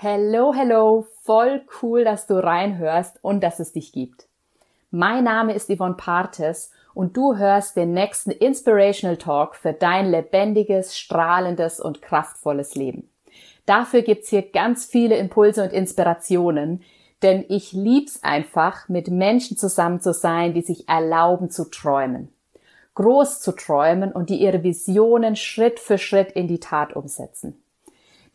Hello, hello, voll cool, dass du reinhörst und dass es dich gibt. Mein Name ist Yvonne Partes und du hörst den nächsten Inspirational Talk für dein lebendiges, strahlendes und kraftvolles Leben. Dafür gibt's hier ganz viele Impulse und Inspirationen, denn ich lieb's einfach, mit Menschen zusammen zu sein, die sich erlauben zu träumen. Groß zu träumen und die ihre Visionen Schritt für Schritt in die Tat umsetzen.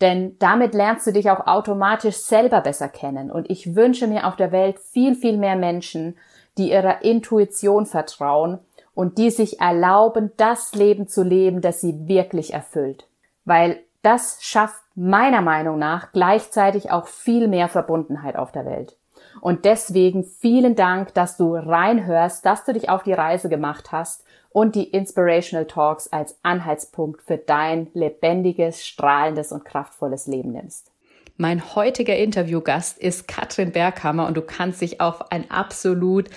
Denn damit lernst du dich auch automatisch selber besser kennen. Und ich wünsche mir auf der Welt viel, viel mehr Menschen, die ihrer Intuition vertrauen und die sich erlauben, das Leben zu leben, das sie wirklich erfüllt. Weil das schafft meiner Meinung nach gleichzeitig auch viel mehr Verbundenheit auf der Welt. Und deswegen vielen Dank, dass du reinhörst, dass du dich auf die Reise gemacht hast und die Inspirational Talks als Anhaltspunkt für dein lebendiges, strahlendes und kraftvolles Leben nimmst. Mein heutiger Interviewgast ist Katrin Berghammer und du kannst dich auf ein absolut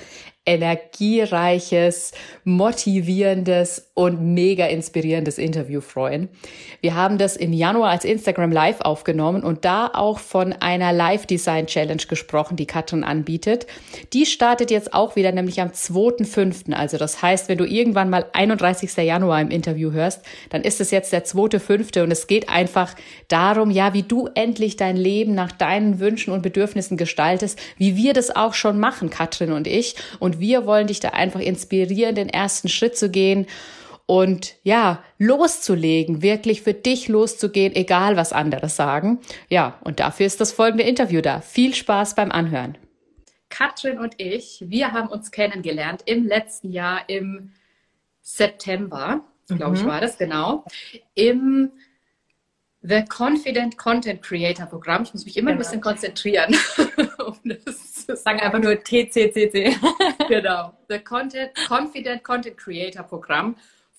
energiereiches, motivierendes und mega inspirierendes Interview freuen. Wir haben das im Januar als Instagram Live aufgenommen und da auch von einer Live Design Challenge gesprochen, die Katrin anbietet. Die startet jetzt auch wieder, nämlich am 2.5. Also das heißt, wenn du irgendwann mal 31. Januar im Interview hörst, dann ist es jetzt der 2.5. und es geht einfach darum, ja, wie du endlich dein Leben nach deinen Wünschen und Bedürfnissen gestaltest, wie wir das auch schon machen, Katrin und ich. Und wir wollen dich da einfach inspirieren, den ersten Schritt zu gehen und ja, loszulegen, wirklich für dich loszugehen, egal was andere sagen. Ja, und dafür ist das folgende Interview da. Viel Spaß beim Anhören. Katrin und ich, wir haben uns kennengelernt im letzten Jahr im September, glaube mhm. ich war das genau, im The Confident Content Creator Programm. Ich muss mich immer genau. ein bisschen konzentrieren, um das sagen einfach nur TCCC. genau. The Content, Confident Content Creator Programm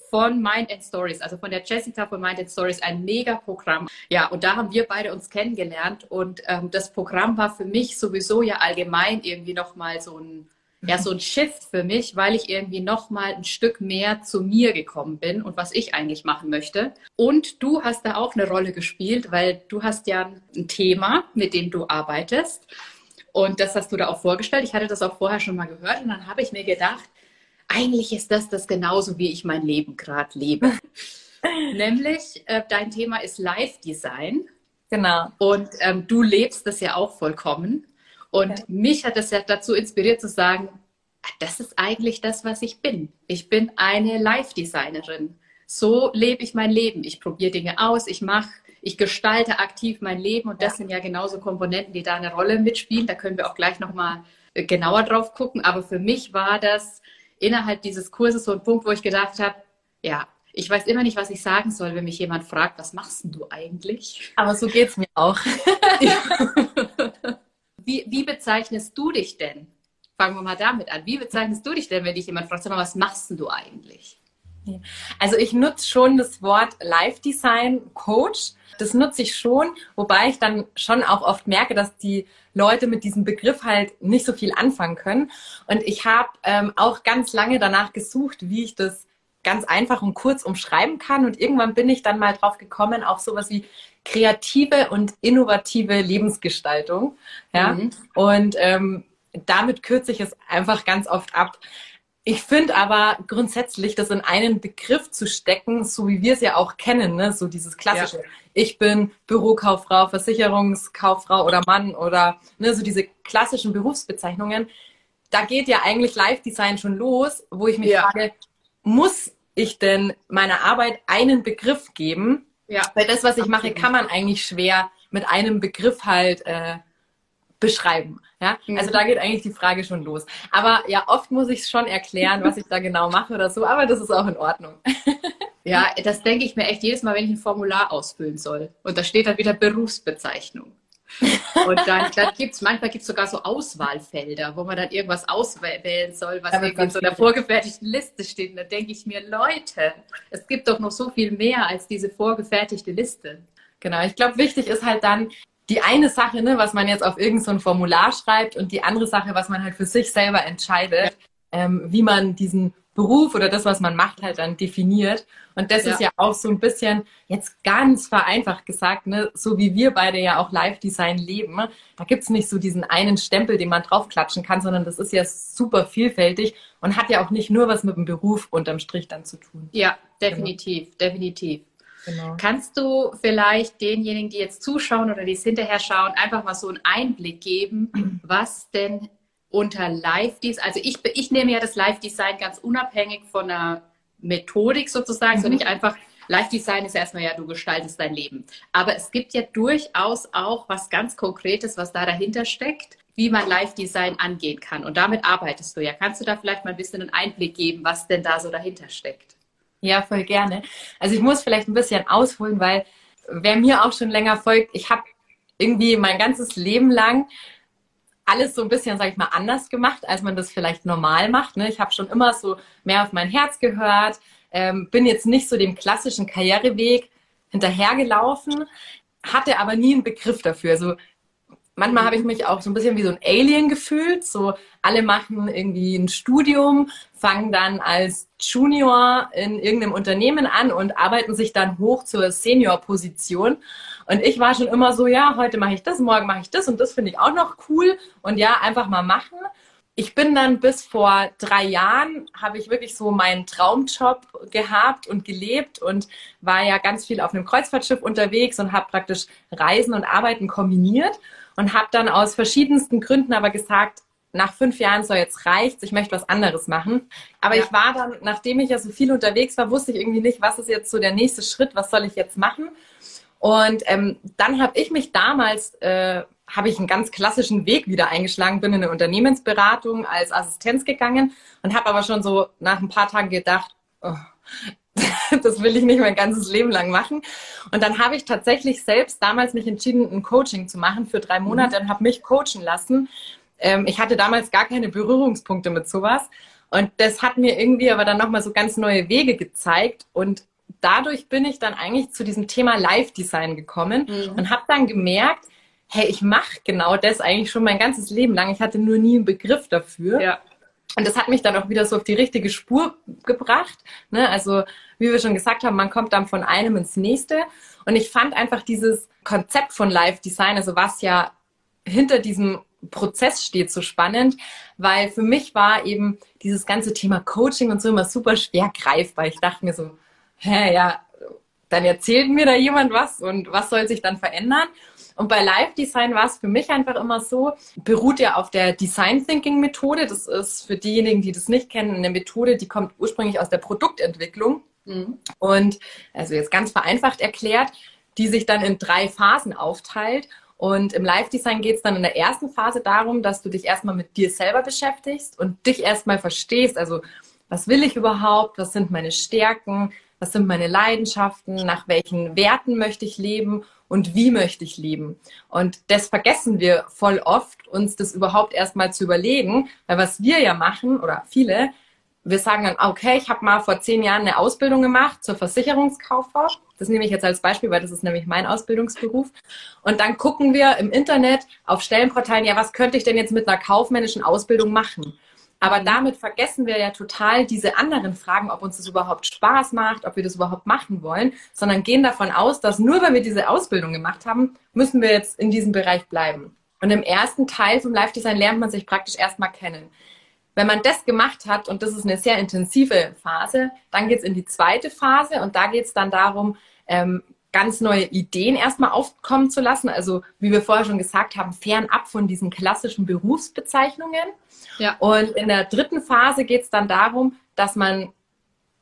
von Mind and Stories, also von der Jessica von Mind and Stories, ein Mega-Programm. Ja, und da haben wir beide uns kennengelernt und ähm, das Programm war für mich sowieso ja allgemein irgendwie nochmal so ein, ja, so ein Shift für mich, weil ich irgendwie nochmal ein Stück mehr zu mir gekommen bin und was ich eigentlich machen möchte. Und du hast da auch eine Rolle gespielt, weil du hast ja ein Thema, mit dem du arbeitest. Und das hast du da auch vorgestellt. Ich hatte das auch vorher schon mal gehört und dann habe ich mir gedacht, eigentlich ist das das genauso, wie ich mein Leben gerade lebe. Nämlich, äh, dein Thema ist Live-Design. Genau. Und ähm, du lebst das ja auch vollkommen. Und okay. mich hat das ja dazu inspiriert zu sagen, das ist eigentlich das, was ich bin. Ich bin eine Live-Designerin. So lebe ich mein Leben. Ich probiere Dinge aus, ich mache ich gestalte aktiv mein Leben und das ja. sind ja genauso Komponenten, die da eine Rolle mitspielen. Da können wir auch gleich nochmal äh, genauer drauf gucken. Aber für mich war das innerhalb dieses Kurses so ein Punkt, wo ich gedacht habe, ja, ich weiß immer nicht, was ich sagen soll, wenn mich jemand fragt, was machst du eigentlich? Aber so geht es mir auch. wie, wie bezeichnest du dich denn? Fangen wir mal damit an. Wie bezeichnest du dich denn, wenn dich jemand fragt, sag mal, was machst du eigentlich? Also ich nutze schon das Wort Live Design Coach. Das nutze ich schon, wobei ich dann schon auch oft merke, dass die Leute mit diesem Begriff halt nicht so viel anfangen können. Und ich habe ähm, auch ganz lange danach gesucht, wie ich das ganz einfach und kurz umschreiben kann. Und irgendwann bin ich dann mal drauf gekommen, auf sowas wie kreative und innovative Lebensgestaltung. Ja. Mhm. Und ähm, damit kürze ich es einfach ganz oft ab. Ich finde aber grundsätzlich, das in einen Begriff zu stecken, so wie wir es ja auch kennen, ne? so dieses klassische, ja. ich bin Bürokauffrau, Versicherungskauffrau oder Mann oder ne, so diese klassischen Berufsbezeichnungen, da geht ja eigentlich Live-Design schon los, wo ich mich ja. frage, muss ich denn meiner Arbeit einen Begriff geben? Ja. Weil das, was ich mache, kann man eigentlich schwer mit einem Begriff halt äh, beschreiben. Ja, mhm. also da geht eigentlich die Frage schon los. Aber ja, oft muss ich schon erklären, was ich da genau mache oder so, aber das ist auch in Ordnung. ja, das denke ich mir echt jedes Mal, wenn ich ein Formular ausfüllen soll. Und da steht dann wieder Berufsbezeichnung. Und dann, dann gibt es, manchmal gibt es sogar so Auswahlfelder, wo man dann irgendwas auswählen soll, was irgendwie in so einer vorgefertigten Liste steht. Und da denke ich mir, Leute, es gibt doch noch so viel mehr als diese vorgefertigte Liste. Genau, ich glaube, wichtig ist halt dann, die eine Sache, ne, was man jetzt auf irgendein so Formular schreibt und die andere Sache, was man halt für sich selber entscheidet, ja. ähm, wie man diesen Beruf oder das, was man macht, halt dann definiert. Und das ja. ist ja auch so ein bisschen, jetzt ganz vereinfacht gesagt, ne, so wie wir beide ja auch Live-Design leben, da gibt's nicht so diesen einen Stempel, den man draufklatschen kann, sondern das ist ja super vielfältig und hat ja auch nicht nur was mit dem Beruf unterm Strich dann zu tun. Ja, definitiv, genau. definitiv. Genau. Kannst du vielleicht denjenigen, die jetzt zuschauen oder die es hinterher schauen, einfach mal so einen Einblick geben, was denn unter Live-Design, also ich, ich nehme ja das Live-Design ganz unabhängig von der Methodik sozusagen, mhm. sondern ich einfach, Live-Design ist erstmal ja, du gestaltest dein Leben. Aber es gibt ja durchaus auch was ganz Konkretes, was da dahinter steckt, wie man Live-Design angehen kann. Und damit arbeitest du ja. Kannst du da vielleicht mal ein bisschen einen Einblick geben, was denn da so dahinter steckt? Ja, voll gerne. Also ich muss vielleicht ein bisschen ausholen, weil wer mir auch schon länger folgt, ich habe irgendwie mein ganzes Leben lang alles so ein bisschen, sag ich mal, anders gemacht, als man das vielleicht normal macht. Ne? Ich habe schon immer so mehr auf mein Herz gehört, ähm, bin jetzt nicht so dem klassischen Karriereweg hinterhergelaufen, hatte aber nie einen Begriff dafür. Also manchmal habe ich mich auch so ein bisschen wie so ein Alien gefühlt. So alle machen irgendwie ein Studium, fangen dann als Junior in irgendeinem Unternehmen an und arbeiten sich dann hoch zur Senior-Position. Und ich war schon immer so, ja, heute mache ich das, morgen mache ich das und das finde ich auch noch cool. Und ja, einfach mal machen. Ich bin dann bis vor drei Jahren, habe ich wirklich so meinen Traumjob gehabt und gelebt und war ja ganz viel auf einem Kreuzfahrtschiff unterwegs und habe praktisch Reisen und Arbeiten kombiniert und habe dann aus verschiedensten Gründen aber gesagt, nach fünf Jahren soll jetzt reicht, ich möchte was anderes machen. Aber ja. ich war dann, nachdem ich ja so viel unterwegs war, wusste ich irgendwie nicht, was ist jetzt so der nächste Schritt, was soll ich jetzt machen? Und ähm, dann habe ich mich damals, äh, habe ich einen ganz klassischen Weg wieder eingeschlagen, bin in eine Unternehmensberatung als Assistenz gegangen und habe aber schon so nach ein paar Tagen gedacht, oh, das will ich nicht mein ganzes Leben lang machen. Und dann habe ich tatsächlich selbst damals mich entschieden, ein Coaching zu machen für drei Monate mhm. und habe mich coachen lassen. Ähm, ich hatte damals gar keine Berührungspunkte mit sowas. Und das hat mir irgendwie aber dann nochmal so ganz neue Wege gezeigt. Und dadurch bin ich dann eigentlich zu diesem Thema Live-Design gekommen mhm. und habe dann gemerkt, hey, ich mache genau das eigentlich schon mein ganzes Leben lang. Ich hatte nur nie einen Begriff dafür. Ja. Und das hat mich dann auch wieder so auf die richtige Spur gebracht. Ne? Also, wie wir schon gesagt haben, man kommt dann von einem ins nächste. Und ich fand einfach dieses Konzept von Live Design, also was ja hinter diesem Prozess steht, so spannend, weil für mich war eben dieses ganze Thema Coaching und so immer super schwer greifbar. Ich dachte mir so, hä, ja, dann erzählt mir da jemand was und was soll sich dann verändern? Und bei Live Design war es für mich einfach immer so, beruht ja auf der Design Thinking Methode. Das ist für diejenigen, die das nicht kennen, eine Methode, die kommt ursprünglich aus der Produktentwicklung. Mhm. Und also jetzt ganz vereinfacht erklärt, die sich dann in drei Phasen aufteilt. Und im Live-Design geht es dann in der ersten Phase darum, dass du dich erstmal mit dir selber beschäftigst und dich erstmal verstehst. Also, was will ich überhaupt? Was sind meine Stärken? Was sind meine Leidenschaften? Nach welchen Werten möchte ich leben? und wie möchte ich leben. Und das vergessen wir voll oft, uns das überhaupt erstmal zu überlegen, weil was wir ja machen oder viele, wir sagen dann, okay, ich habe mal vor zehn Jahren eine Ausbildung gemacht zur Versicherungskauffrau. Das nehme ich jetzt als Beispiel, weil das ist nämlich mein Ausbildungsberuf. Und dann gucken wir im Internet auf Stellenportalen, ja, was könnte ich denn jetzt mit einer kaufmännischen Ausbildung machen? Aber damit vergessen wir ja total diese anderen Fragen, ob uns das überhaupt Spaß macht, ob wir das überhaupt machen wollen, sondern gehen davon aus, dass nur weil wir diese Ausbildung gemacht haben, müssen wir jetzt in diesem Bereich bleiben. Und im ersten Teil vom Live-Design lernt man sich praktisch erstmal kennen. Wenn man das gemacht hat, und das ist eine sehr intensive Phase, dann geht es in die zweite Phase und da geht es dann darum, ähm, ganz neue Ideen erstmal aufkommen zu lassen. Also wie wir vorher schon gesagt haben, fernab von diesen klassischen Berufsbezeichnungen. Ja. Und in der dritten Phase geht es dann darum, dass man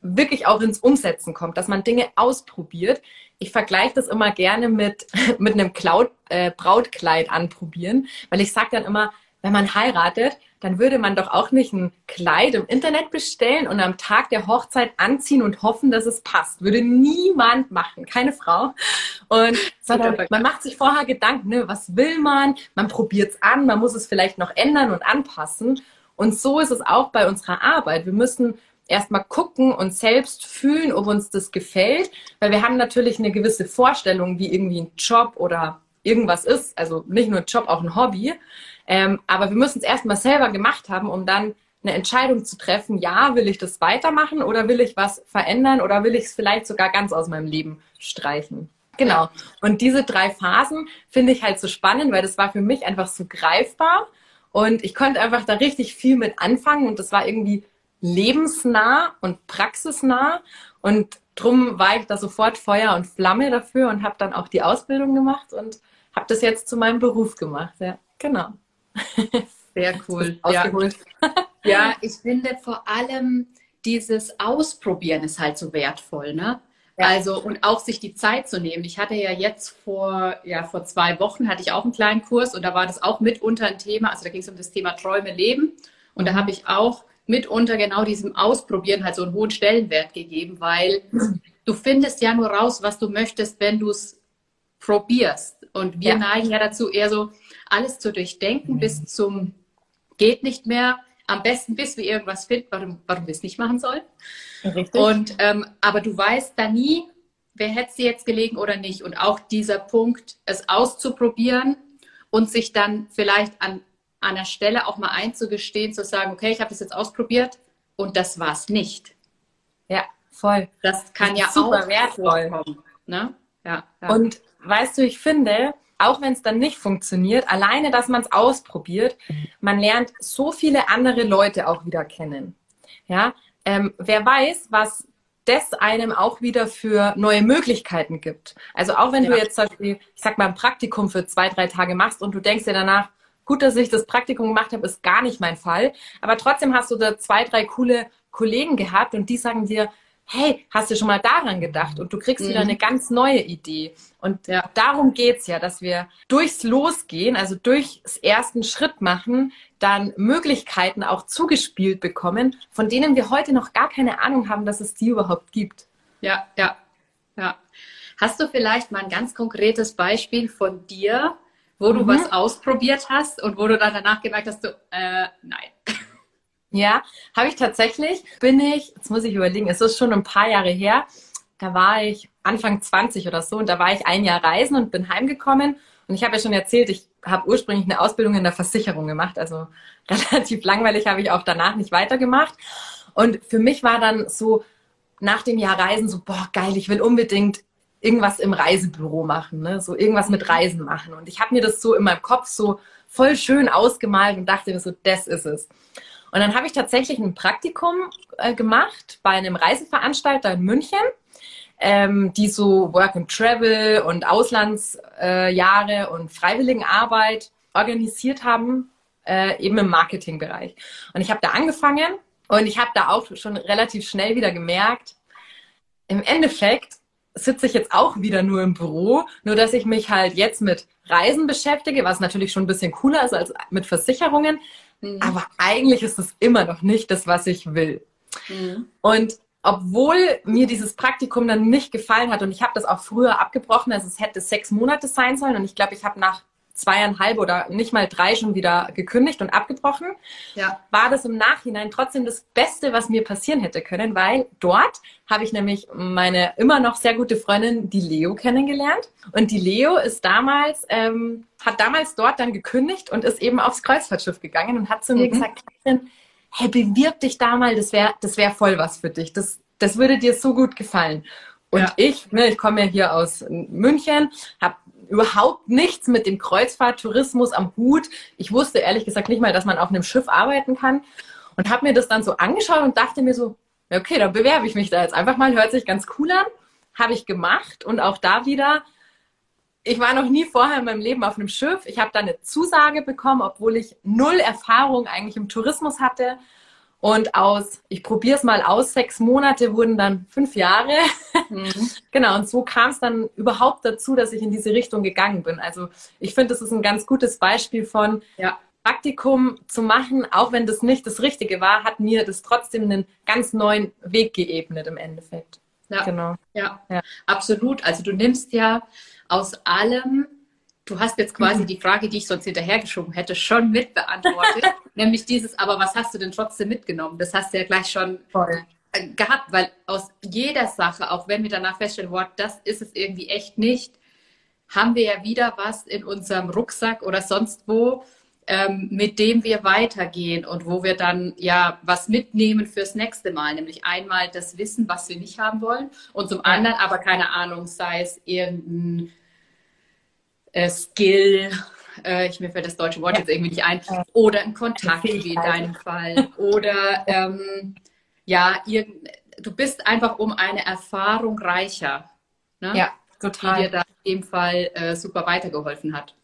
wirklich auch ins Umsetzen kommt, dass man Dinge ausprobiert. Ich vergleiche das immer gerne mit, mit einem Cloud, äh, Brautkleid anprobieren, weil ich sage dann immer, wenn man heiratet, dann würde man doch auch nicht ein Kleid im Internet bestellen und am Tag der Hochzeit anziehen und hoffen, dass es passt. Würde niemand machen, keine Frau. Und sondern man macht sich vorher Gedanken, ne, was will man? Man probiert es an, man muss es vielleicht noch ändern und anpassen. Und so ist es auch bei unserer Arbeit. Wir müssen erstmal gucken und selbst fühlen, ob uns das gefällt, weil wir haben natürlich eine gewisse Vorstellung, wie irgendwie ein Job oder irgendwas ist. Also nicht nur ein Job, auch ein Hobby. Ähm, aber wir müssen es erstmal selber gemacht haben, um dann eine Entscheidung zu treffen, ja, will ich das weitermachen oder will ich was verändern oder will ich es vielleicht sogar ganz aus meinem Leben streichen. Genau. Und diese drei Phasen finde ich halt so spannend, weil das war für mich einfach so greifbar und ich konnte einfach da richtig viel mit anfangen und das war irgendwie lebensnah und praxisnah und drum war ich da sofort Feuer und Flamme dafür und habe dann auch die Ausbildung gemacht und habe das jetzt zu meinem Beruf gemacht. Ja, genau. Sehr cool. Ausgeholt. Ja. ja, ich finde vor allem dieses Ausprobieren ist halt so wertvoll, ne? Ja. Also und auch sich die Zeit zu nehmen. Ich hatte ja jetzt vor, ja, vor zwei Wochen hatte ich auch einen kleinen Kurs und da war das auch mitunter ein Thema. Also da ging es um das Thema Träume leben. Und da habe ich auch mitunter genau diesem Ausprobieren halt so einen hohen Stellenwert gegeben, weil du findest ja nur raus, was du möchtest, wenn du es probierst. Und wir ja. neigen ja dazu, eher so alles zu durchdenken bis zum geht nicht mehr. Am besten, bis wir irgendwas finden, warum, warum wir es nicht machen sollen. Richtig. Und, ähm, aber du weißt da nie, wer hätte sie jetzt gelegen oder nicht. Und auch dieser Punkt, es auszuprobieren und sich dann vielleicht an einer Stelle auch mal einzugestehen, zu sagen, okay, ich habe das jetzt ausprobiert und das war es nicht. Ja, voll. Das kann das ja super auch wertvoll kommen. Ne? Ja, ja. Und weißt du, ich finde, auch wenn es dann nicht funktioniert, alleine, dass man es ausprobiert, man lernt so viele andere Leute auch wieder kennen. Ja, ähm, wer weiß, was das einem auch wieder für neue Möglichkeiten gibt. Also auch wenn ja. du jetzt zum Beispiel, ich sag mal, ein Praktikum für zwei, drei Tage machst und du denkst dir danach, gut, dass ich das Praktikum gemacht habe, ist gar nicht mein Fall. Aber trotzdem hast du da zwei, drei coole Kollegen gehabt und die sagen dir, hey, hast du schon mal daran gedacht? Und du kriegst mhm. wieder eine ganz neue Idee. Und ja. darum geht's ja, dass wir durchs Losgehen, also durchs ersten Schritt machen, dann Möglichkeiten auch zugespielt bekommen, von denen wir heute noch gar keine Ahnung haben, dass es die überhaupt gibt. Ja, ja, ja. Hast du vielleicht mal ein ganz konkretes Beispiel von dir, wo mhm. du was ausprobiert hast und wo du dann danach gemerkt hast, du, äh, nein. Ja, habe ich tatsächlich. Bin ich, jetzt muss ich überlegen, es ist schon ein paar Jahre her. Da war ich Anfang 20 oder so und da war ich ein Jahr reisen und bin heimgekommen. Und ich habe ja schon erzählt, ich habe ursprünglich eine Ausbildung in der Versicherung gemacht. Also relativ langweilig habe ich auch danach nicht weitergemacht. Und für mich war dann so nach dem Jahr Reisen so, boah, geil, ich will unbedingt irgendwas im Reisebüro machen, ne? so irgendwas mit Reisen machen. Und ich habe mir das so in meinem Kopf so voll schön ausgemalt und dachte mir so, das ist es. Und dann habe ich tatsächlich ein Praktikum äh, gemacht bei einem Reiseveranstalter in München, ähm, die so Work and Travel und Auslandsjahre äh, und Freiwilligenarbeit organisiert haben, äh, eben im Marketingbereich. Und ich habe da angefangen und ich habe da auch schon relativ schnell wieder gemerkt, im Endeffekt sitze ich jetzt auch wieder nur im Büro, nur dass ich mich halt jetzt mit Reisen beschäftige, was natürlich schon ein bisschen cooler ist als mit Versicherungen. Mhm. Aber eigentlich ist es immer noch nicht das, was ich will. Mhm. Und obwohl mir dieses Praktikum dann nicht gefallen hat und ich habe das auch früher abgebrochen, also es hätte sechs Monate sein sollen und ich glaube, ich habe nach zweieinhalb oder nicht mal drei schon wieder gekündigt und abgebrochen, ja. war das im Nachhinein trotzdem das Beste, was mir passieren hätte können, weil dort habe ich nämlich meine immer noch sehr gute Freundin, die Leo, kennengelernt. Und die Leo ist damals, ähm, hat damals dort dann gekündigt und ist eben aufs Kreuzfahrtschiff gegangen und hat zu mhm. mir gesagt, hey, bewirb dich da mal, das wäre das wär voll was für dich. Das, das würde dir so gut gefallen. Und ja. ich, ne, ich komme ja hier aus München, habe überhaupt nichts mit dem Kreuzfahrttourismus am Hut. Ich wusste ehrlich gesagt nicht mal, dass man auf einem Schiff arbeiten kann und habe mir das dann so angeschaut und dachte mir so, okay, dann bewerbe ich mich da jetzt einfach mal, hört sich ganz cool an. Habe ich gemacht und auch da wieder, ich war noch nie vorher in meinem Leben auf einem Schiff. Ich habe da eine Zusage bekommen, obwohl ich null Erfahrung eigentlich im Tourismus hatte. Und aus, ich probiere es mal aus, sechs Monate wurden dann fünf Jahre. Mhm. genau, und so kam es dann überhaupt dazu, dass ich in diese Richtung gegangen bin. Also ich finde, das ist ein ganz gutes Beispiel von ja. Praktikum zu machen, auch wenn das nicht das Richtige war, hat mir das trotzdem einen ganz neuen Weg geebnet im Endeffekt. Ja, genau. ja, ja. absolut. Also du nimmst ja aus allem Du hast jetzt quasi mhm. die Frage, die ich sonst hinterhergeschoben hätte, schon mit beantwortet. nämlich dieses, aber was hast du denn trotzdem mitgenommen? Das hast du ja gleich schon Voll. Äh, gehabt, weil aus jeder Sache, auch wenn wir danach feststellen, wow, das ist es irgendwie echt nicht, haben wir ja wieder was in unserem Rucksack oder sonst wo, ähm, mit dem wir weitergehen und wo wir dann ja was mitnehmen fürs nächste Mal, nämlich einmal das Wissen, was wir nicht haben wollen und zum anderen aber keine Ahnung, sei es irgendein äh, Skill, äh, ich mir fällt das deutsche Wort ja. jetzt irgendwie nicht ein, oder ein Kontakt wie in deinem Fall oder ähm, ja, irgend, du bist einfach um eine Erfahrung reicher. Ne? Ja, total. Die dir da in dem Fall äh, super weitergeholfen hat.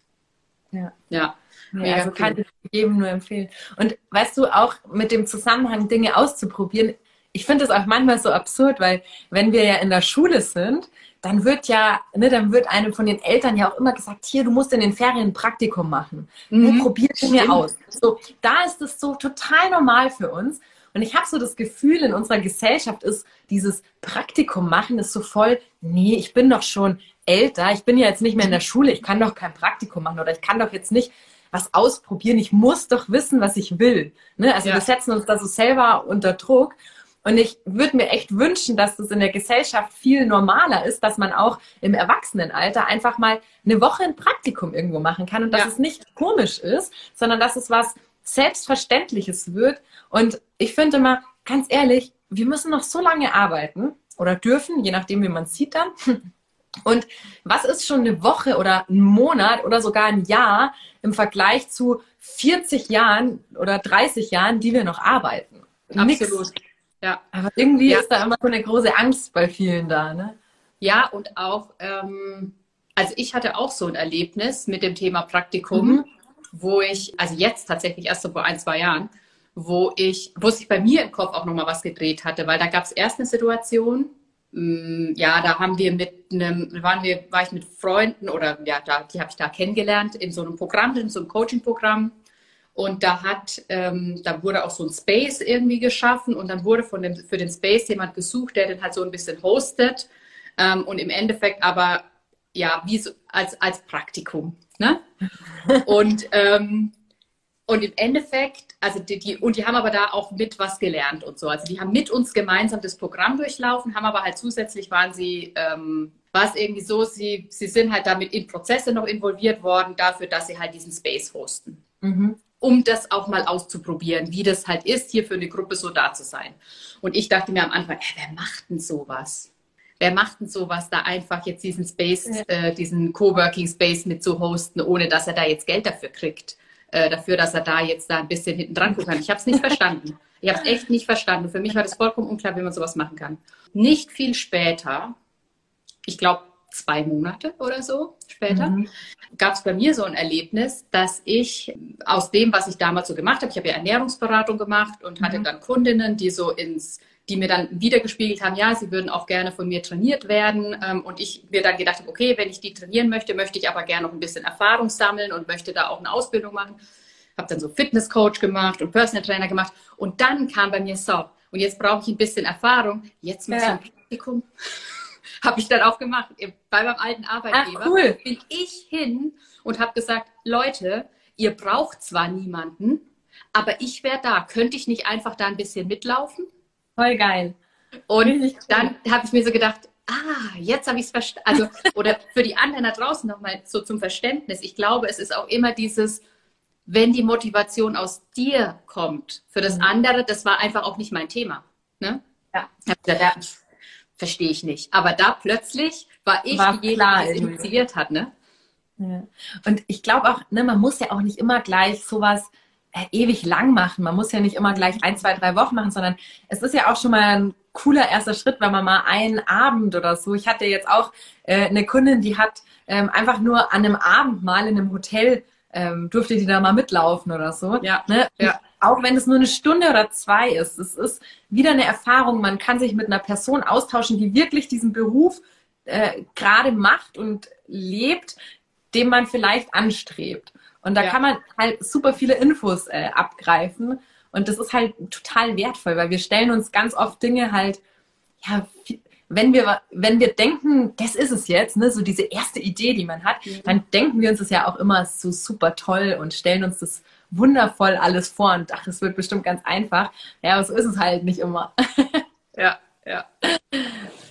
Ja. Ja. Ja, also kann ich jedem nur empfehlen. Und weißt du, auch mit dem Zusammenhang Dinge auszuprobieren, ich finde das auch manchmal so absurd, weil wenn wir ja in der Schule sind, dann wird ja, ne, dann wird einem von den Eltern ja auch immer gesagt, hier, du musst in den Ferien ein Praktikum machen. Mhm. Ne, probier es mir aus. So, da ist es so total normal für uns. Und ich habe so das Gefühl, in unserer Gesellschaft ist dieses Praktikum machen ist so voll, nee, ich bin doch schon älter, ich bin ja jetzt nicht mehr in der Schule, ich kann doch kein Praktikum machen oder ich kann doch jetzt nicht was ausprobieren, ich muss doch wissen, was ich will. Ne? Also ja. wir setzen uns da so selber unter Druck. Und ich würde mir echt wünschen, dass das in der Gesellschaft viel normaler ist, dass man auch im Erwachsenenalter einfach mal eine Woche ein Praktikum irgendwo machen kann und dass ja. es nicht komisch ist, sondern dass es was Selbstverständliches wird. Und ich finde immer, ganz ehrlich, wir müssen noch so lange arbeiten oder dürfen, je nachdem, wie man es sieht dann. Und was ist schon eine Woche oder ein Monat oder sogar ein Jahr im Vergleich zu 40 Jahren oder 30 Jahren, die wir noch arbeiten? Absolut. Nix. Ja. Aber irgendwie ja. ist da immer so eine große Angst bei vielen da, ne? Ja, und auch, ähm, also ich hatte auch so ein Erlebnis mit dem Thema Praktikum, mhm. wo ich, also jetzt tatsächlich erst so vor ein, zwei Jahren, wo ich, wo sich bei mir im Kopf auch nochmal was gedreht hatte, weil da gab es erst eine Situation, mh, mm, ja, da haben wir mit einem, waren wir, war ich mit Freunden oder ja, da, die habe ich da kennengelernt in so einem Programm, in so einem Coaching-Programm und da hat, ähm, da wurde auch so ein Space irgendwie geschaffen und dann wurde von dem, für den Space jemand gesucht, der den halt so ein bisschen hostet ähm, und im Endeffekt aber ja, wie so, als, als Praktikum. Ne? und, ähm, und im Endeffekt, also die, die, und die haben aber da auch mit was gelernt und so. Also die haben mit uns gemeinsam das Programm durchlaufen, haben aber halt zusätzlich waren sie, ähm, war es irgendwie so, sie, sie sind halt damit in Prozesse noch involviert worden, dafür, dass sie halt diesen Space hosten. Mhm um das auch mal auszuprobieren, wie das halt ist, hier für eine Gruppe so da zu sein. Und ich dachte mir am Anfang, hey, wer macht denn sowas? Wer macht denn sowas, da einfach jetzt diesen Space, ja. äh, diesen Coworking Space mit zu hosten, ohne dass er da jetzt Geld dafür kriegt? Äh, dafür, dass er da jetzt da ein bisschen hinten dran gucken kann. Ich habe es nicht verstanden. Ich habe es echt nicht verstanden. Für mich war das vollkommen unklar, wie man sowas machen kann. Nicht viel später, ich glaube zwei Monate oder so später, mhm. gab es bei mir so ein Erlebnis, dass ich aus dem, was ich damals so gemacht habe, ich habe ja Ernährungsberatung gemacht und mhm. hatte dann Kundinnen, die so ins die mir dann wiedergespiegelt haben, ja, sie würden auch gerne von mir trainiert werden. Ähm, und ich mir dann gedacht habe, okay, wenn ich die trainieren möchte, möchte ich aber gerne noch ein bisschen Erfahrung sammeln und möchte da auch eine Ausbildung machen. Habe dann so Fitnesscoach gemacht und Personal Trainer gemacht. Und dann kam bei mir so, und jetzt brauche ich ein bisschen Erfahrung. Jetzt muss ja. ich ein Praktikum. Habe ich dann auch gemacht. Bei meinem alten Arbeitgeber Ach, cool. bin ich hin und habe gesagt, Leute, ihr braucht zwar niemanden, aber ich wäre da. Könnte ich nicht einfach da ein bisschen mitlaufen? Voll geil. Und dann habe ich mir so gedacht, ah, jetzt habe ich es verstanden. Also, oder für die anderen da draußen nochmal so zum Verständnis. Ich glaube, es ist auch immer dieses, wenn die Motivation aus dir kommt. Für das mhm. andere, das war einfach auch nicht mein Thema. Ne? Ja. Ich ja, verstehe ich nicht. Aber da plötzlich war ich war diejenige, die es initiiert hat, ne? Ja. Und ich glaube auch, ne, man muss ja auch nicht immer gleich sowas äh, ewig lang machen. Man muss ja nicht immer gleich ein, zwei, drei Wochen machen, sondern es ist ja auch schon mal ein cooler erster Schritt, wenn man mal einen Abend oder so. Ich hatte jetzt auch äh, eine Kundin, die hat ähm, einfach nur an einem Abend mal in einem Hotel ähm, durfte die da mal mitlaufen oder so. Ja. Ne? ja. Auch wenn es nur eine Stunde oder zwei ist. Es ist wieder eine Erfahrung. Man kann sich mit einer Person austauschen, die wirklich diesen Beruf äh, gerade macht und lebt, den man vielleicht anstrebt. Und da ja. kann man halt super viele Infos äh, abgreifen. Und das ist halt total wertvoll, weil wir stellen uns ganz oft Dinge halt, ja, wenn wir, wenn wir denken, das ist es jetzt, ne, so diese erste Idee, die man hat, mhm. dann denken wir uns das ja auch immer so super toll und stellen uns das wundervoll alles vor und ach, es wird bestimmt ganz einfach. Ja, aber so ist es halt nicht immer. ja, ja.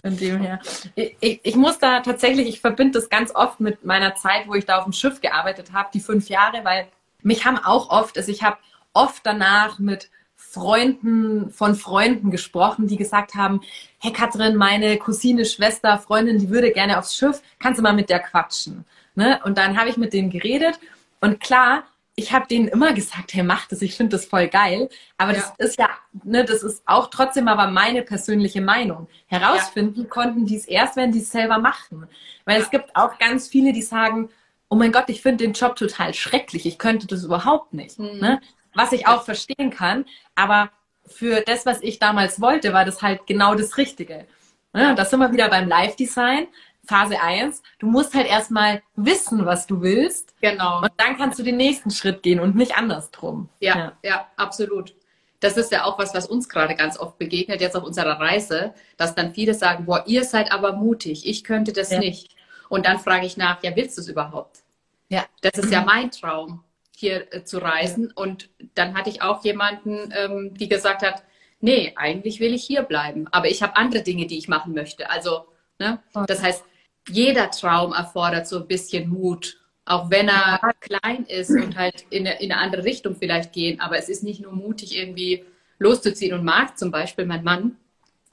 Von dem her. Ich, ich, ich, muss da tatsächlich, ich verbinde das ganz oft mit meiner Zeit, wo ich da auf dem Schiff gearbeitet habe, die fünf Jahre, weil mich haben auch oft, also ich habe oft danach mit Freunden von Freunden gesprochen, die gesagt haben, hey Katrin, meine Cousine, Schwester, Freundin, die würde gerne aufs Schiff, kannst du mal mit der quatschen? Ne? Und dann habe ich mit denen geredet und klar, ich habe denen immer gesagt, hey, mach das, ich finde das voll geil. Aber ja. das ist ja, ne, das ist auch trotzdem aber meine persönliche Meinung. Herausfinden ja. konnten die es erst, wenn die es selber machen. Weil ja. es gibt auch ganz viele, die sagen, oh mein Gott, ich finde den Job total schrecklich, ich könnte das überhaupt nicht. Mhm. Ne? Was ich auch verstehen kann, aber für das, was ich damals wollte, war das halt genau das Richtige. Ne? Das sind wir wieder beim Live-Design. Phase 1, du musst halt erstmal wissen, was du willst. Genau. Und dann kannst du den nächsten Schritt gehen und nicht andersrum. Ja, ja, ja, absolut. Das ist ja auch was, was uns gerade ganz oft begegnet, jetzt auf unserer Reise, dass dann viele sagen, boah, ihr seid aber mutig, ich könnte das ja. nicht. Und dann frage ich nach, ja, willst du es überhaupt? Ja. Das ist ja mein Traum, hier äh, zu reisen. Ja. Und dann hatte ich auch jemanden, ähm, die gesagt hat, nee, eigentlich will ich hier bleiben, aber ich habe andere Dinge, die ich machen möchte. Also, ne? Das heißt, jeder Traum erfordert so ein bisschen Mut, auch wenn er ja. klein ist und halt in eine, in eine andere Richtung vielleicht gehen. Aber es ist nicht nur mutig, irgendwie loszuziehen. Und Marc zum Beispiel, mein Mann,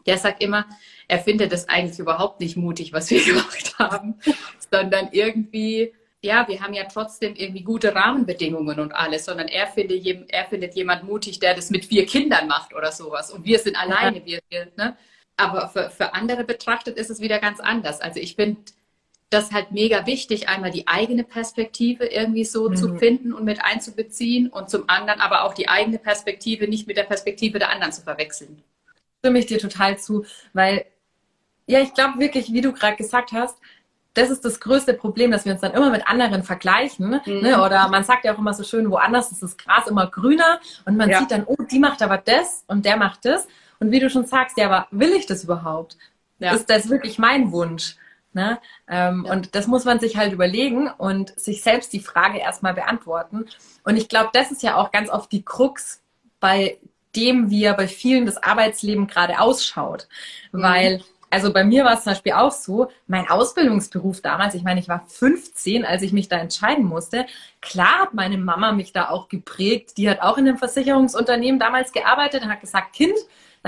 der sagt immer, er findet es eigentlich überhaupt nicht mutig, was wir gemacht haben, sondern irgendwie, ja, wir haben ja trotzdem irgendwie gute Rahmenbedingungen und alles, sondern er findet, er findet jemand mutig, der das mit vier Kindern macht oder sowas. Und wir sind alleine, wir, wir ne? Aber für, für andere betrachtet ist es wieder ganz anders. Also ich finde das halt mega wichtig, einmal die eigene Perspektive irgendwie so mhm. zu finden und mit einzubeziehen und zum anderen aber auch die eigene Perspektive nicht mit der Perspektive der anderen zu verwechseln. Stimme ich dir total zu, weil ja, ich glaube wirklich, wie du gerade gesagt hast, das ist das größte Problem, dass wir uns dann immer mit anderen vergleichen. Mhm. Ne? Oder man sagt ja auch immer so schön, woanders ist das Gras immer grüner und man ja. sieht dann, oh, die macht aber das und der macht das. Und wie du schon sagst, ja, aber will ich das überhaupt? Ja. Ist das wirklich mein Wunsch? Ne? Ähm, ja. Und das muss man sich halt überlegen und sich selbst die Frage erstmal beantworten. Und ich glaube, das ist ja auch ganz oft die Krux bei dem, wie er bei vielen das Arbeitsleben gerade ausschaut. Mhm. Weil also bei mir war es zum Beispiel auch so, mein Ausbildungsberuf damals, ich meine, ich war 15, als ich mich da entscheiden musste. Klar hat meine Mama mich da auch geprägt. Die hat auch in einem Versicherungsunternehmen damals gearbeitet und hat gesagt, Kind,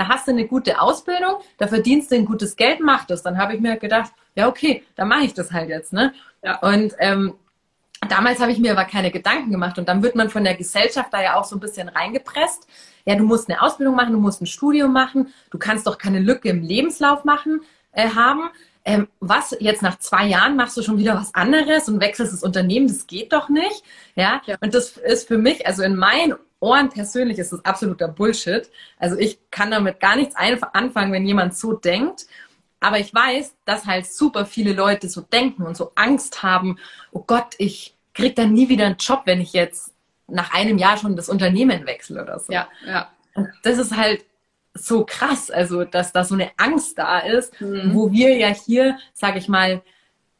da hast du eine gute Ausbildung, da verdienst du ein gutes Geld, mach das. Dann habe ich mir gedacht, ja, okay, dann mache ich das halt jetzt. Ne? Ja. Und ähm, damals habe ich mir aber keine Gedanken gemacht. Und dann wird man von der Gesellschaft da ja auch so ein bisschen reingepresst. Ja, du musst eine Ausbildung machen, du musst ein Studium machen, du kannst doch keine Lücke im Lebenslauf machen, äh, haben. Ähm, was, jetzt nach zwei Jahren machst du schon wieder was anderes und wechselst das Unternehmen, das geht doch nicht. Ja, ja. und das ist für mich, also in meinen Ohren persönlich ist das absoluter Bullshit. Also ich kann damit gar nichts anfangen, wenn jemand so denkt. Aber ich weiß, dass halt super viele Leute so denken und so Angst haben, oh Gott, ich krieg dann nie wieder einen Job, wenn ich jetzt nach einem Jahr schon das Unternehmen wechsle oder so. Ja, ja. Und das ist halt so krass, also dass da so eine Angst da ist, mhm. wo wir ja hier, sage ich mal,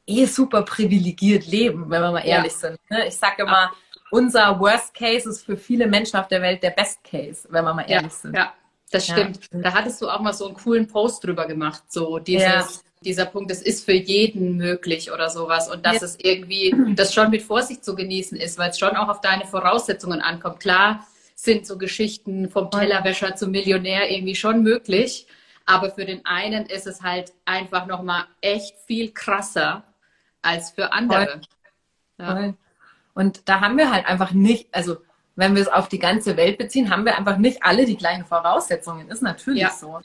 eh super privilegiert leben, wenn wir mal ehrlich ja. sind. Ne? Ich sage immer, ja unser Worst Case ist für viele Menschen auf der Welt der Best Case, wenn wir mal ehrlich ja, sind. Ja, das stimmt. Ja. Da hattest du auch mal so einen coolen Post drüber gemacht, so dieses, ja. dieser Punkt, es ist für jeden möglich oder sowas und dass es irgendwie, das schon mit Vorsicht zu genießen ist, weil es schon auch auf deine Voraussetzungen ankommt. Klar sind so Geschichten vom Tellerwäscher zum Millionär irgendwie schon möglich, aber für den einen ist es halt einfach nochmal echt viel krasser als für andere. Voll. Ja. Und da haben wir halt einfach nicht, also wenn wir es auf die ganze Welt beziehen, haben wir einfach nicht alle die gleichen Voraussetzungen. Ist natürlich ja. so.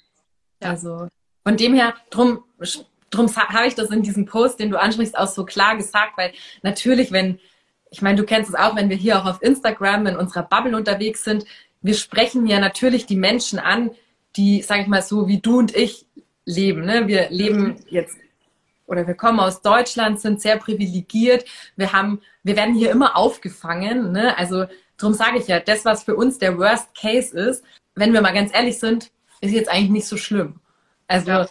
Ja. Also von dem her, drum, drum habe ich das in diesem Post, den du ansprichst, auch so klar gesagt, weil natürlich, wenn, ich meine, du kennst es auch, wenn wir hier auch auf Instagram in unserer Bubble unterwegs sind, wir sprechen ja natürlich die Menschen an, die, sage ich mal so, wie du und ich leben. Ne? Wir leben mhm. jetzt oder wir kommen aus Deutschland, sind sehr privilegiert. Wir haben, wir werden hier immer aufgefangen. Ne? Also darum sage ich ja, das, was für uns der Worst Case ist, wenn wir mal ganz ehrlich sind, ist jetzt eigentlich nicht so schlimm. Also ja.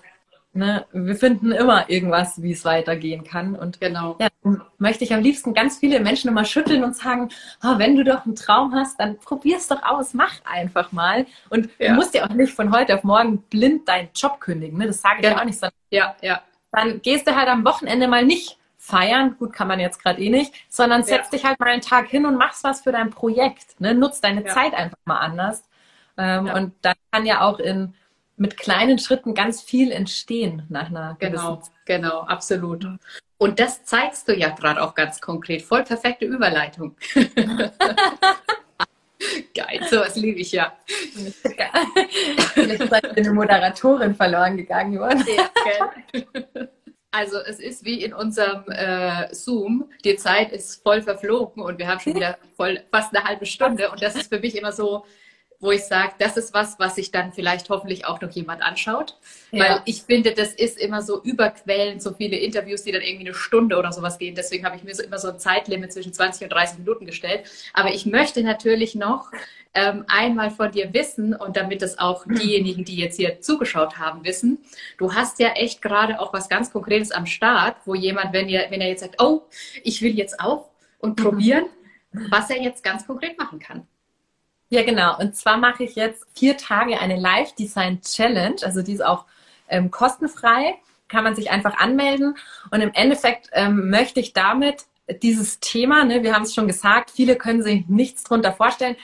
ne, wir finden immer irgendwas, wie es weitergehen kann. Und genau. ja, möchte ich am liebsten ganz viele Menschen immer schütteln und sagen, oh, wenn du doch einen Traum hast, dann probier's doch aus, mach einfach mal. Und ja. du musst ja auch nicht von heute auf morgen blind deinen Job kündigen. Ne? Das sage ich ja, ja auch nicht, sondern ja, ja dann gehst du halt am Wochenende mal nicht feiern, gut kann man jetzt gerade eh nicht, sondern setz ja. dich halt mal einen Tag hin und machst was für dein Projekt. Ne? Nutz deine ja. Zeit einfach mal anders. Ähm, ja. Und dann kann ja auch in mit kleinen Schritten ganz viel entstehen nach einer genau, genau, absolut. Und das zeigst du ja gerade auch ganz konkret. Voll perfekte Überleitung. Geil, sowas liebe ich ja. Vielleicht ist eine Moderatorin verloren gegangen worden. Ja, also es ist wie in unserem äh, Zoom, die Zeit ist voll verflogen und wir haben schon wieder voll fast eine halbe Stunde und das ist für mich immer so, wo ich sage, das ist was, was sich dann vielleicht hoffentlich auch noch jemand anschaut. Ja. Weil ich finde, das ist immer so überquellend, so viele Interviews, die dann irgendwie eine Stunde oder sowas gehen. Deswegen habe ich mir so immer so ein Zeitlimit zwischen 20 und 30 Minuten gestellt. Aber ich möchte natürlich noch ähm, einmal von dir wissen und damit das auch diejenigen, die jetzt hier zugeschaut haben, wissen, du hast ja echt gerade auch was ganz Konkretes am Start, wo jemand, wenn, ihr, wenn er jetzt sagt, oh, ich will jetzt auch und probieren, was er jetzt ganz konkret machen kann. Ja, genau. Und zwar mache ich jetzt vier Tage eine Live-Design-Challenge. Also die ist auch ähm, kostenfrei. Kann man sich einfach anmelden. Und im Endeffekt ähm, möchte ich damit dieses Thema, ne, wir haben es schon gesagt, viele können sich nichts drunter vorstellen,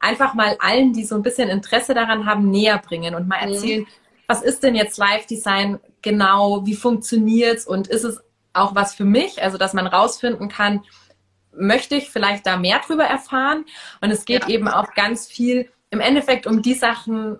einfach mal allen, die so ein bisschen Interesse daran haben, näher bringen und mal mhm. erzählen, mhm. was ist denn jetzt Live-Design genau, wie funktioniert's und ist es auch was für mich, also dass man rausfinden kann, möchte ich vielleicht da mehr drüber erfahren. Und es geht ja. eben auch ganz viel im Endeffekt um die Sachen,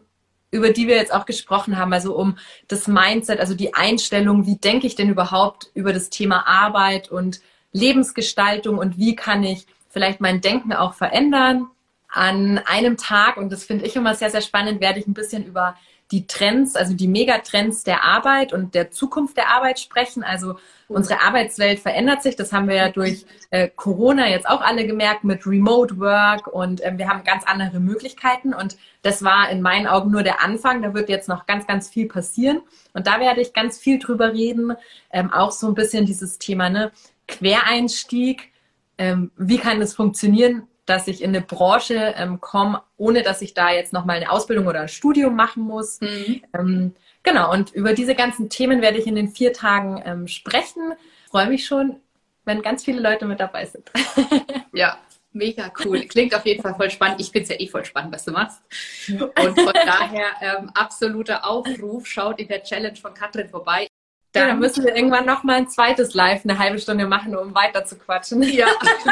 über die wir jetzt auch gesprochen haben, also um das Mindset, also die Einstellung, wie denke ich denn überhaupt über das Thema Arbeit und Lebensgestaltung und wie kann ich vielleicht mein Denken auch verändern. An einem Tag, und das finde ich immer sehr, sehr spannend, werde ich ein bisschen über die Trends, also die Megatrends der Arbeit und der Zukunft der Arbeit sprechen. Also unsere Arbeitswelt verändert sich. Das haben wir ja durch äh, Corona jetzt auch alle gemerkt mit Remote Work und ähm, wir haben ganz andere Möglichkeiten. Und das war in meinen Augen nur der Anfang. Da wird jetzt noch ganz, ganz viel passieren. Und da werde ich ganz viel drüber reden. Ähm, auch so ein bisschen dieses Thema, ne? Quereinstieg. Ähm, wie kann das funktionieren? Dass ich in eine Branche ähm, komme, ohne dass ich da jetzt nochmal eine Ausbildung oder ein Studium machen muss. Mhm. Ähm, genau, und über diese ganzen Themen werde ich in den vier Tagen ähm, sprechen. Freue mich schon, wenn ganz viele Leute mit dabei sind. ja, mega cool. Klingt auf jeden Fall voll spannend. Ich finde es ja eh voll spannend, was du machst. Und von daher ähm, absoluter Aufruf, schaut in der Challenge von Katrin vorbei. Dann ja, müssen wir irgendwann noch mal ein zweites Live eine halbe Stunde machen, um weiter zu quatschen. Ja,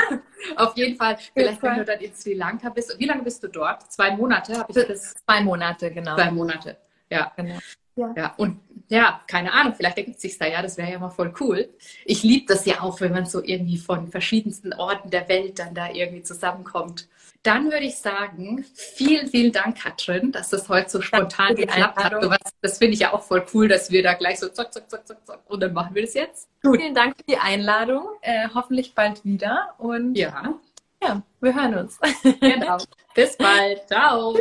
auf jeden Fall. Vielleicht, wenn du dann in Sri Lanka bist. Wie lange bist du dort? Zwei Monate? Habe ich das? Zwei Monate, genau. Zwei Monate, ja. Genau. Ja. ja, und ja, keine Ahnung, vielleicht ergibt sich da ja, das wäre ja mal voll cool. Ich liebe das ja auch, wenn man so irgendwie von verschiedensten Orten der Welt dann da irgendwie zusammenkommt. Dann würde ich sagen, vielen, vielen Dank, Katrin, dass das heute so spontan geklappt hat. Das finde ich ja auch voll cool, dass wir da gleich so zack, zack, zack, zack, zack und dann machen wir das jetzt. Gut. Vielen Dank für die Einladung. Äh, hoffentlich bald wieder. Und ja, ja, wir hören uns. Genau. Bis bald. Ciao.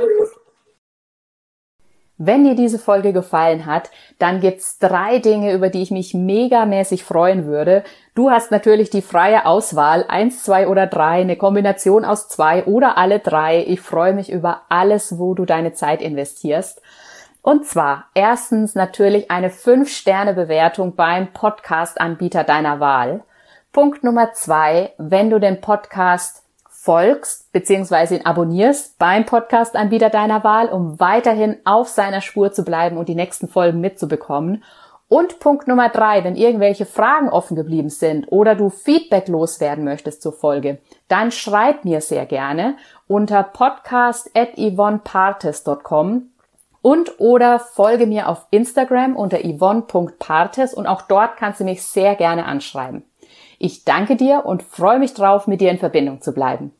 Wenn dir diese Folge gefallen hat, dann gibt's drei Dinge, über die ich mich megamäßig freuen würde. Du hast natürlich die freie Auswahl, eins, zwei oder drei, eine Kombination aus zwei oder alle drei. Ich freue mich über alles, wo du deine Zeit investierst. Und zwar erstens natürlich eine 5-Sterne-Bewertung beim Podcast-Anbieter deiner Wahl. Punkt Nummer zwei, wenn du den Podcast folgst bzw. ihn abonnierst beim Podcast-Anbieter deiner Wahl, um weiterhin auf seiner Spur zu bleiben und die nächsten Folgen mitzubekommen. Und Punkt Nummer drei, wenn irgendwelche Fragen offen geblieben sind oder du Feedback loswerden möchtest zur Folge, dann schreib mir sehr gerne unter podcast.yvonnepartes.com und oder folge mir auf Instagram unter yvonne.partes und auch dort kannst du mich sehr gerne anschreiben. Ich danke dir und freue mich drauf, mit dir in Verbindung zu bleiben.